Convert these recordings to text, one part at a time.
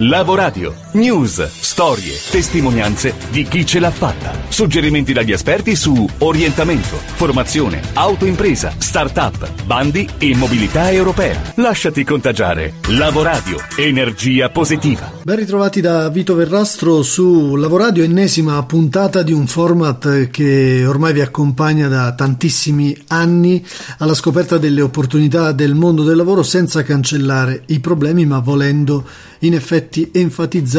Lavoradio. News, storie, testimonianze di chi ce l'ha fatta. Suggerimenti dagli esperti su orientamento, formazione, autoimpresa, start-up, bandi e mobilità europea. Lasciati contagiare. Lavoradio. Energia positiva. Ben ritrovati da Vito Verrastro su Lavoradio, ennesima puntata di un format che ormai vi accompagna da tantissimi anni alla scoperta delle opportunità del mondo del lavoro senza cancellare i problemi ma volendo in effetti enfatizzare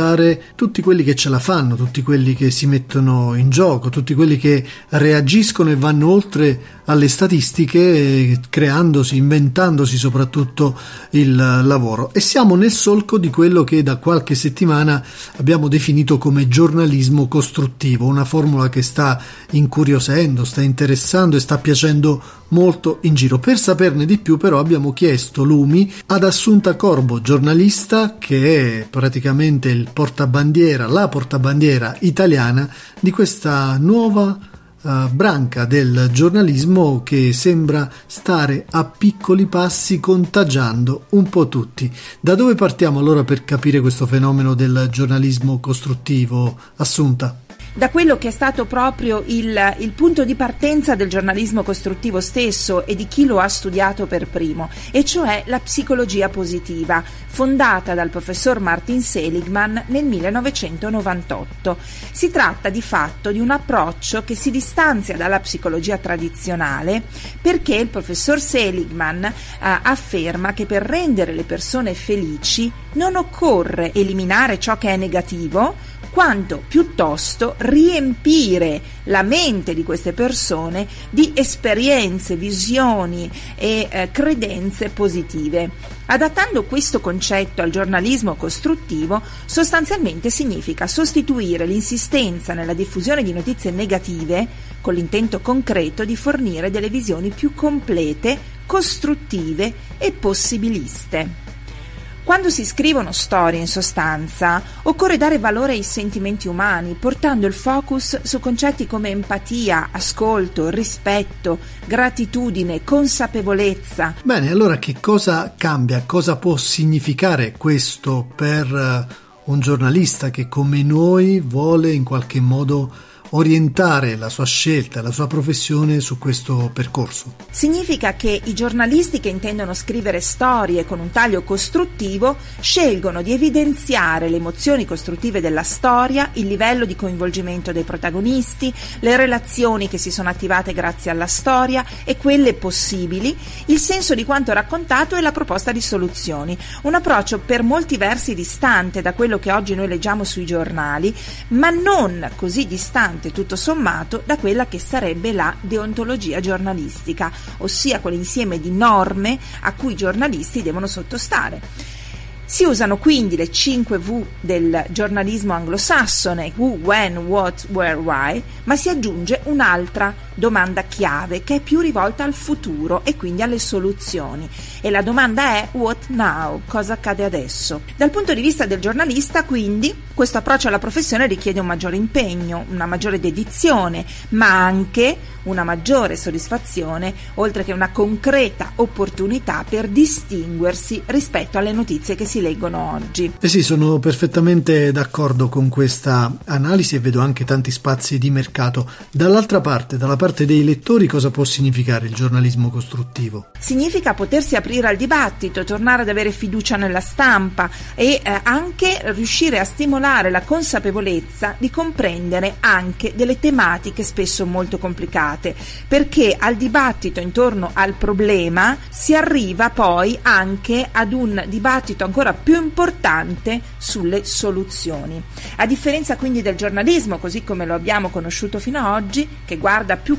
tutti quelli che ce la fanno, tutti quelli che si mettono in gioco, tutti quelli che reagiscono e vanno oltre alle statistiche creandosi, inventandosi soprattutto il lavoro. E siamo nel solco di quello che da qualche settimana abbiamo definito come giornalismo costruttivo, una formula che sta incuriosendo, sta interessando e sta piacendo molto in giro. Per saperne di più però abbiamo chiesto lumi ad Assunta Corbo, giornalista che è praticamente il portabandiera, la portabandiera italiana di questa nuova uh, branca del giornalismo che sembra stare a piccoli passi contagiando un po' tutti. Da dove partiamo allora per capire questo fenomeno del giornalismo costruttivo, Assunta? Da quello che è stato proprio il, il, punto di partenza del giornalismo costruttivo stesso e di chi lo ha studiato per primo, e cioè la psicologia positiva, fondata dal professor Martin Seligman nel 1998. Si tratta di fatto di un approccio che si distanzia dalla psicologia tradizionale perché il professor Seligman eh, afferma che per rendere le persone felici non occorre eliminare ciò che è negativo, quanto piuttosto riempire la mente di queste persone di esperienze, visioni e eh, credenze positive. Adattando questo concetto al giornalismo costruttivo, sostanzialmente significa sostituire l'insistenza nella diffusione di notizie negative con l'intento concreto di fornire delle visioni più complete, costruttive e possibiliste. Quando si scrivono storie, in sostanza, occorre dare valore ai sentimenti umani, portando il focus su concetti come empatia, ascolto, rispetto, gratitudine, consapevolezza. Bene, allora che cosa cambia? Cosa può significare questo per eh, un giornalista che come noi vuole in qualche modo orientare la sua scelta, la sua professione su questo percorso. Significa che i giornalisti che intendono scrivere storie con un taglio costruttivo scelgono di evidenziare le emozioni costruttive della storia, il livello di coinvolgimento dei protagonisti, le relazioni che si sono attivate grazie alla storia e quelle possibili, il senso di quanto raccontato e la proposta di soluzioni. Un approccio per molti versi distante da quello che oggi noi leggiamo sui giornali, ma non così distante distante tutto sommato da quella che sarebbe la deontologia giornalistica, ossia quell'insieme di norme a cui i giornalisti devono sottostare. Si usano quindi le 5 V del giornalismo anglosassone, who, when, what, where, why, ma si aggiunge un'altra domanda chiave che è più rivolta al futuro e quindi alle soluzioni. E la domanda è what now? Cosa accade adesso? Dal punto di vista del giornalista, quindi, questo approccio alla professione richiede un maggiore impegno, una maggiore dedizione, ma anche una maggiore soddisfazione, oltre che una concreta opportunità per distinguersi rispetto alle notizie che si leggono oggi. Eh sì, sono perfettamente d'accordo con questa analisi e vedo anche tanti spazi di mercato. Dall'altra parte, dalla parte parte dei lettori cosa può significare il giornalismo costruttivo? Significa potersi aprire al dibattito, tornare ad avere fiducia nella stampa e eh, anche riuscire a stimolare la consapevolezza di comprendere anche delle tematiche spesso molto complicate, perché al dibattito intorno al problema si arriva poi anche ad un dibattito ancora più importante sulle soluzioni. A differenza quindi del giornalismo, così come lo abbiamo conosciuto fino ad oggi, che guarda più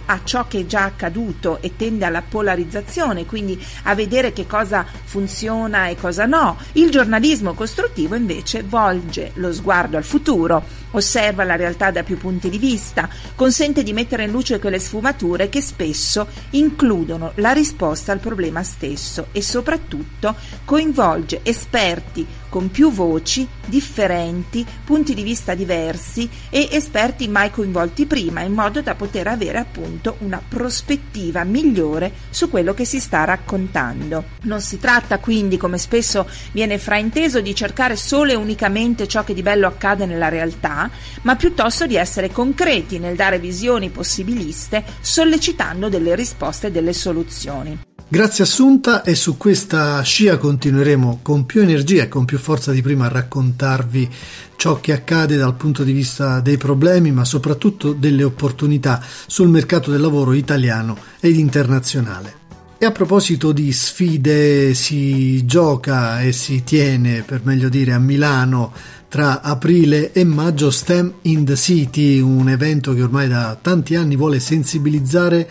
a ciò che è già accaduto e tende alla polarizzazione, quindi a vedere che cosa funziona e cosa no. Il giornalismo costruttivo invece volge lo sguardo al futuro, osserva la realtà da più punti di vista, consente di mettere in luce quelle sfumature che spesso includono la risposta al problema stesso e soprattutto coinvolge esperti con più voci, differenti, punti di vista diversi e esperti mai coinvolti prima, in modo da poter avere appunto una prospettiva migliore su quello che si sta raccontando. Non si tratta quindi, come spesso viene frainteso, di cercare solo e unicamente ciò che di bello accade nella realtà, ma piuttosto di essere concreti nel dare visioni possibiliste, sollecitando delle risposte e delle soluzioni. Grazie Assunta e su questa scia continueremo con più energia e con più forza di prima a raccontarvi ciò che accade dal punto di vista dei problemi ma soprattutto delle opportunità sul mercato del lavoro italiano ed internazionale. E a proposito di sfide, si gioca e si tiene, per meglio dire, a Milano tra aprile e maggio STEM in the City, un evento che ormai da tanti anni vuole sensibilizzare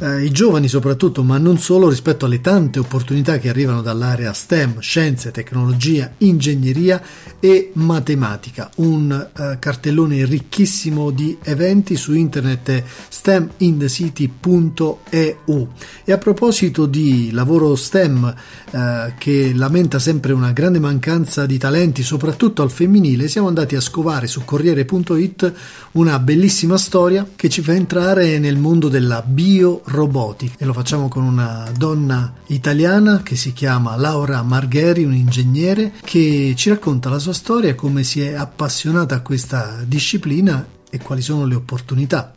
eh, i giovani soprattutto, ma non solo, rispetto alle tante opportunità che arrivano dall'area STEM, scienze, tecnologia, ingegneria e matematica. Un eh, cartellone ricchissimo di eventi su internet stemindecity.eu. E a proposito di lavoro STEM eh, che lamenta sempre una grande mancanza di talenti, soprattutto al femminile, siamo andati a scovare su Corriere.it una bellissima storia che ci fa entrare nel mondo della bio robotica e lo facciamo con una donna italiana che si chiama Laura Margheri, un ingegnere che ci racconta la sua storia, come si è appassionata a questa disciplina e quali sono le opportunità.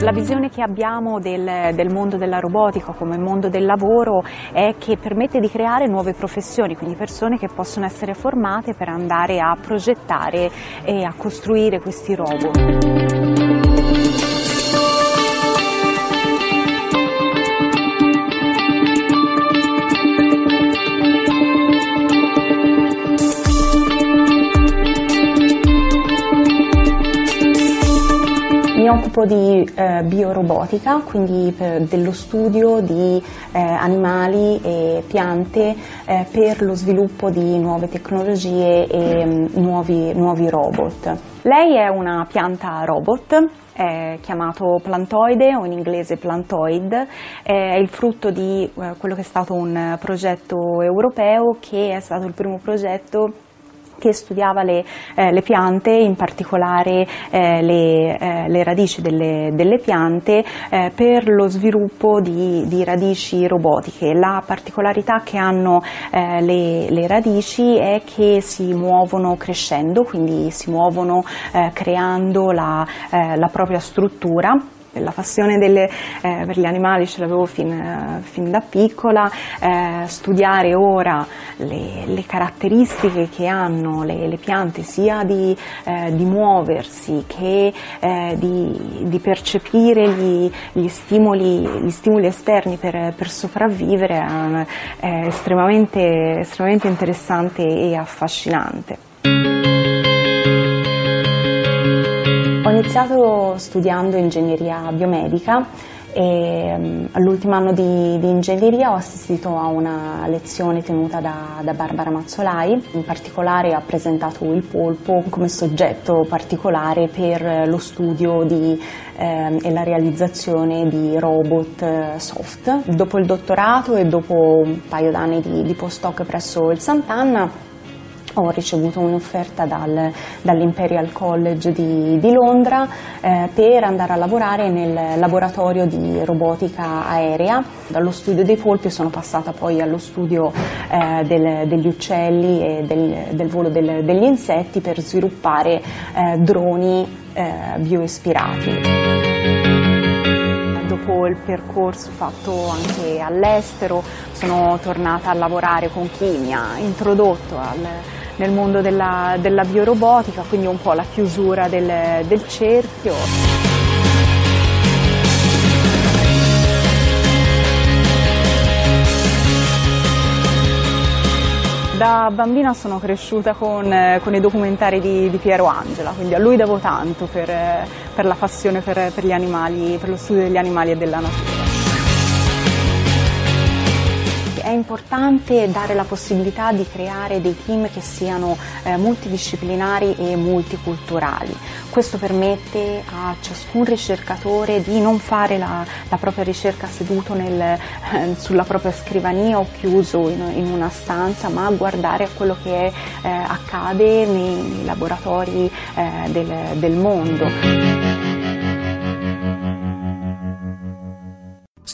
La visione che abbiamo del, del, mondo della robotica come mondo del lavoro è che permette di creare nuove professioni, quindi persone che possono essere formate per andare a progettare e a costruire questi robot. Mi occupo di eh, biorobotica, quindi dello studio di eh, animali e piante eh, per lo sviluppo di nuove tecnologie e mh, mm, nuovi, nuovi robot. Lei è una pianta robot è chiamato plantoide o in inglese plantoid, è il frutto di eh, quello che è stato un progetto europeo che è stato il primo progetto che studiava le, eh, le, piante, in particolare eh, le, eh, le, radici delle, delle piante eh, per lo sviluppo di, di, radici robotiche. La particolarità che hanno eh, le, le, radici è che si muovono crescendo, quindi si muovono eh, creando la, la propria struttura la passione delle, eh, per gli animali ce l'avevo fin, eh, fin, da piccola, eh, studiare ora le, le, caratteristiche che hanno le, le piante sia di, eh, di, muoversi che eh, di, di, percepire gli, gli, stimoli, gli, stimoli, esterni per, per sopravvivere è estremamente, estremamente interessante e affascinante. Iniziato studiando ingegneria biomedica e mm, all'ultimo anno di, di, ingegneria ho assistito a una lezione tenuta da, da, Barbara Mazzolai, in particolare ha presentato il polpo come soggetto particolare per lo studio di, eh, e la realizzazione di robot eh, soft. Dopo il dottorato e dopo un paio d'anni di, di postdoc presso il Sant'Anna ho ricevuto un'offerta dal, dall'Imperial College di, di Londra eh, per andare a lavorare nel laboratorio di robotica aerea. Dallo studio dei polpi sono passata poi allo studio eh, del, degli uccelli e del, del volo del, degli insetti per sviluppare eh, droni eh, bioespirati dopo il percorso fatto anche all'estero sono tornata a lavorare con chi mi ha introdotto al, nel mondo della, della biorobotica, quindi un po' la chiusura del, del cerchio. Da bambina sono cresciuta con, con i documentari di, di, Piero Angela, quindi a lui devo tanto per, per la passione per, per, animali, per lo studio degli animali e della natura. È importante dare la possibilità di creare dei team che siano eh, multidisciplinari e multiculturali. Questo permette a ciascun ricercatore di non fare la, la propria ricerca seduto nel, eh, sulla propria scrivania o chiuso in, in, una stanza, ma guardare a quello che eh, accade nei laboratori eh, del, del mondo.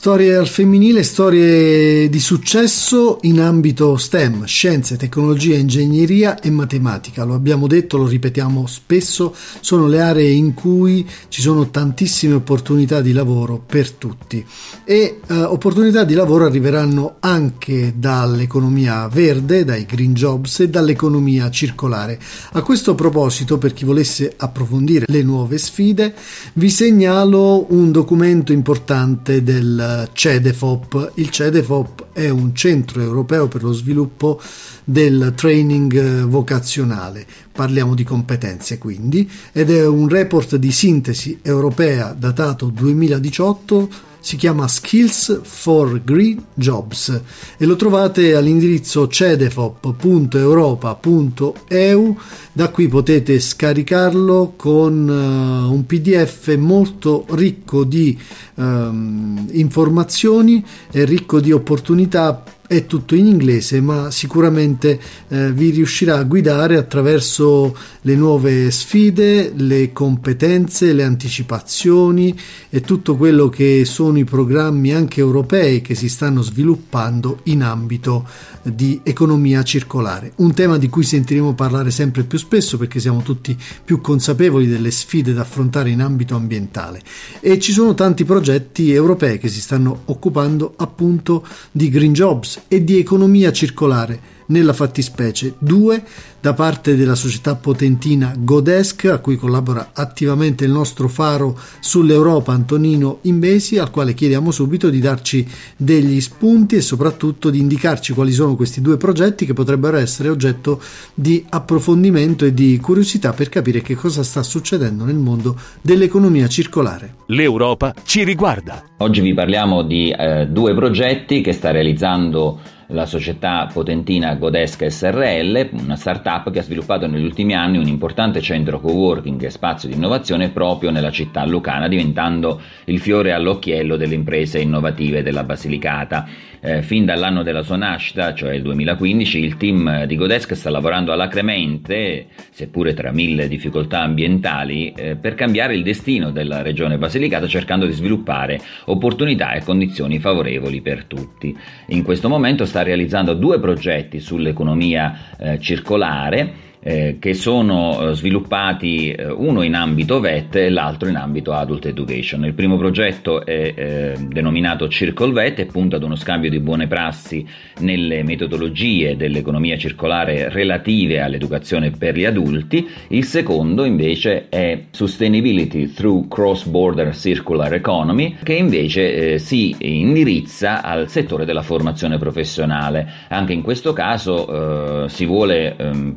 Storie al femminile, storie di successo in ambito STEM, scienze, tecnologia, ingegneria e matematica. Lo abbiamo detto, lo ripetiamo spesso, sono le aree in cui ci sono tantissime opportunità di lavoro per tutti e eh, opportunità di lavoro arriveranno anche dall'economia verde, dai green jobs e dall'economia circolare. A questo proposito, per chi volesse approfondire le nuove sfide, vi segnalo un documento importante del CEDEFOP. Il CEDEFOP è un centro europeo per lo sviluppo del training eh, vocazionale. Parliamo di competenze quindi ed è un report di sintesi europea datato 2018 si chiama Skills for Green Jobs e lo trovate all'indirizzo cedefop.europa.eu da qui potete scaricarlo con uh, un pdf molto ricco di um, informazioni e ricco di opportunità è tutto in inglese, ma sicuramente eh, vi riuscirà a guidare attraverso le nuove sfide, le competenze, le anticipazioni e tutto quello che sono i programmi anche europei che si stanno sviluppando in ambito di economia circolare. Un tema di cui sentiremo parlare sempre più spesso perché siamo tutti più consapevoli delle sfide da affrontare in ambito ambientale e ci sono tanti progetti europei che si stanno occupando appunto di green jobs e di economia circolare nella fattispecie 2 da parte della società potentina Godesc a cui collabora attivamente il nostro faro sull'Europa Antonino Imbesi al quale chiediamo subito di darci degli spunti e soprattutto di indicarci quali sono questi due progetti che potrebbero essere oggetto di approfondimento e di curiosità per capire che cosa sta succedendo nel mondo dell'economia circolare. L'Europa ci riguarda. Oggi vi parliamo di eh, due progetti che sta realizzando la società potentina Godesca SRL, una startup che ha sviluppato negli ultimi anni un importante centro co-working e spazio di innovazione proprio nella città lucana, diventando il fiore all'occhiello delle imprese innovative della Basilicata. Eh, fin dall'anno della sua nascita, cioè il 2015, il team di Godesc sta lavorando alacremente, seppure tra mille difficoltà ambientali, eh, per cambiare il destino della regione Basilicata cercando di sviluppare opportunità e condizioni favorevoli per tutti. In questo momento sta realizzando due progetti sull'economia eh, circolare eh, che sono eh, sviluppati eh, uno in ambito VET e l'altro in ambito Adult Education. Il primo progetto è eh, denominato Circle VET e punta ad uno scambio di buone prassi nelle metodologie dell'economia circolare relative all'educazione per gli adulti. Il secondo invece è Sustainability through Cross-Border Circular Economy che invece si indirizza al settore della formazione professionale. Anche in questo caso si vuole ehm,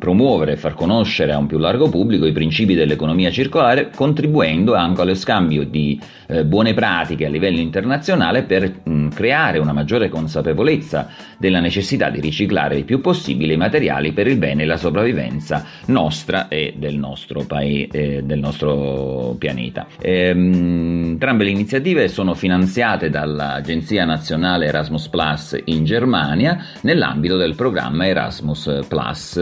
far conoscere a un più largo pubblico i principi dell'economia circolare, contribuendo anche allo scambio di eh, buone pratiche a livello internazionale per mh, creare una maggiore consapevolezza della necessità di riciclare il più possibile i materiali per il bene e la sopravvivenza nostra e del nostro, paese, eh, del nostro pianeta. Ehm, entrambe le iniziative sono finanziate dall'Agenzia Nazionale Erasmus Plus in Germania nell'ambito del programma Erasmus Plus,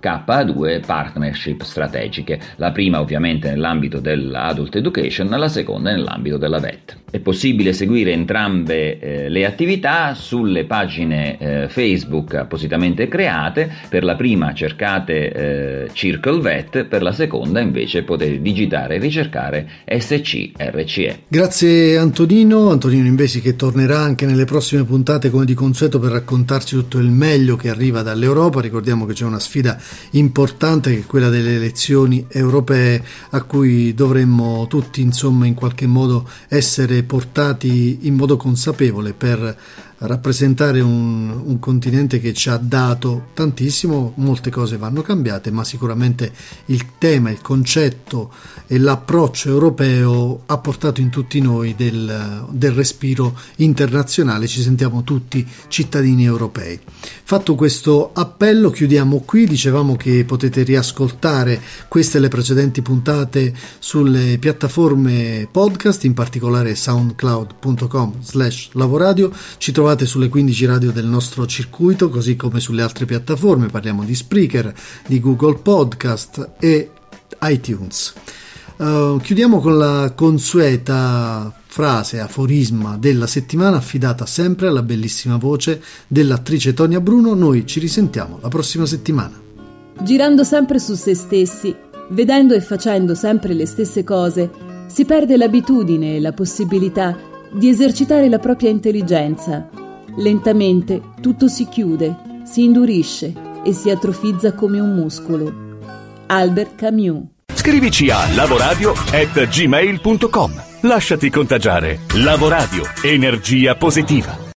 eh, azioni KA2 partnership strategiche, la prima ovviamente nell'ambito dell'adult education, la seconda nell'ambito della VET. È possibile seguire entrambe eh, le attività sulle pagine eh, Facebook appositamente create, per la prima cercate eh, Circle VET, per la seconda invece potete digitare e ricercare SCRCE. Grazie Antonino, Antonino Invesi che tornerà anche nelle prossime puntate come di consueto per raccontarci tutto il meglio che arriva dall'Europa, ricordiamo che c'è una sfida importante che è quella delle elezioni europee a cui dovremmo tutti insomma in qualche modo essere portati in modo consapevole per rappresentare un, un, continente che ci ha dato tantissimo, molte cose vanno cambiate, ma sicuramente il tema, il concetto e l'approccio europeo ha portato in tutti noi del, del respiro internazionale, ci sentiamo tutti cittadini europei. Fatto questo appello, chiudiamo qui, dicevamo che potete riascoltare queste e le precedenti puntate sulle piattaforme podcast, in particolare soundcloud.com slash lavoradio, ci trovate trovate sulle 15 radio del nostro circuito, così come sulle altre piattaforme, parliamo di Spreaker, di Google Podcast e iTunes. Uh, chiudiamo con la consueta frase, aforisma della settimana affidata sempre alla bellissima voce dell'attrice Tonia Bruno. Noi ci risentiamo la prossima settimana. Girando sempre su se stessi, vedendo e facendo sempre le stesse cose, si perde l'abitudine e la possibilità di esercitare la propria intelligenza Lentamente tutto si chiude, si indurisce e si atrofizza come un muscolo. Albert Camus Scrivici a lavoradio@gmail.com. Lasciati contagiare. Lavoradio, energia positiva.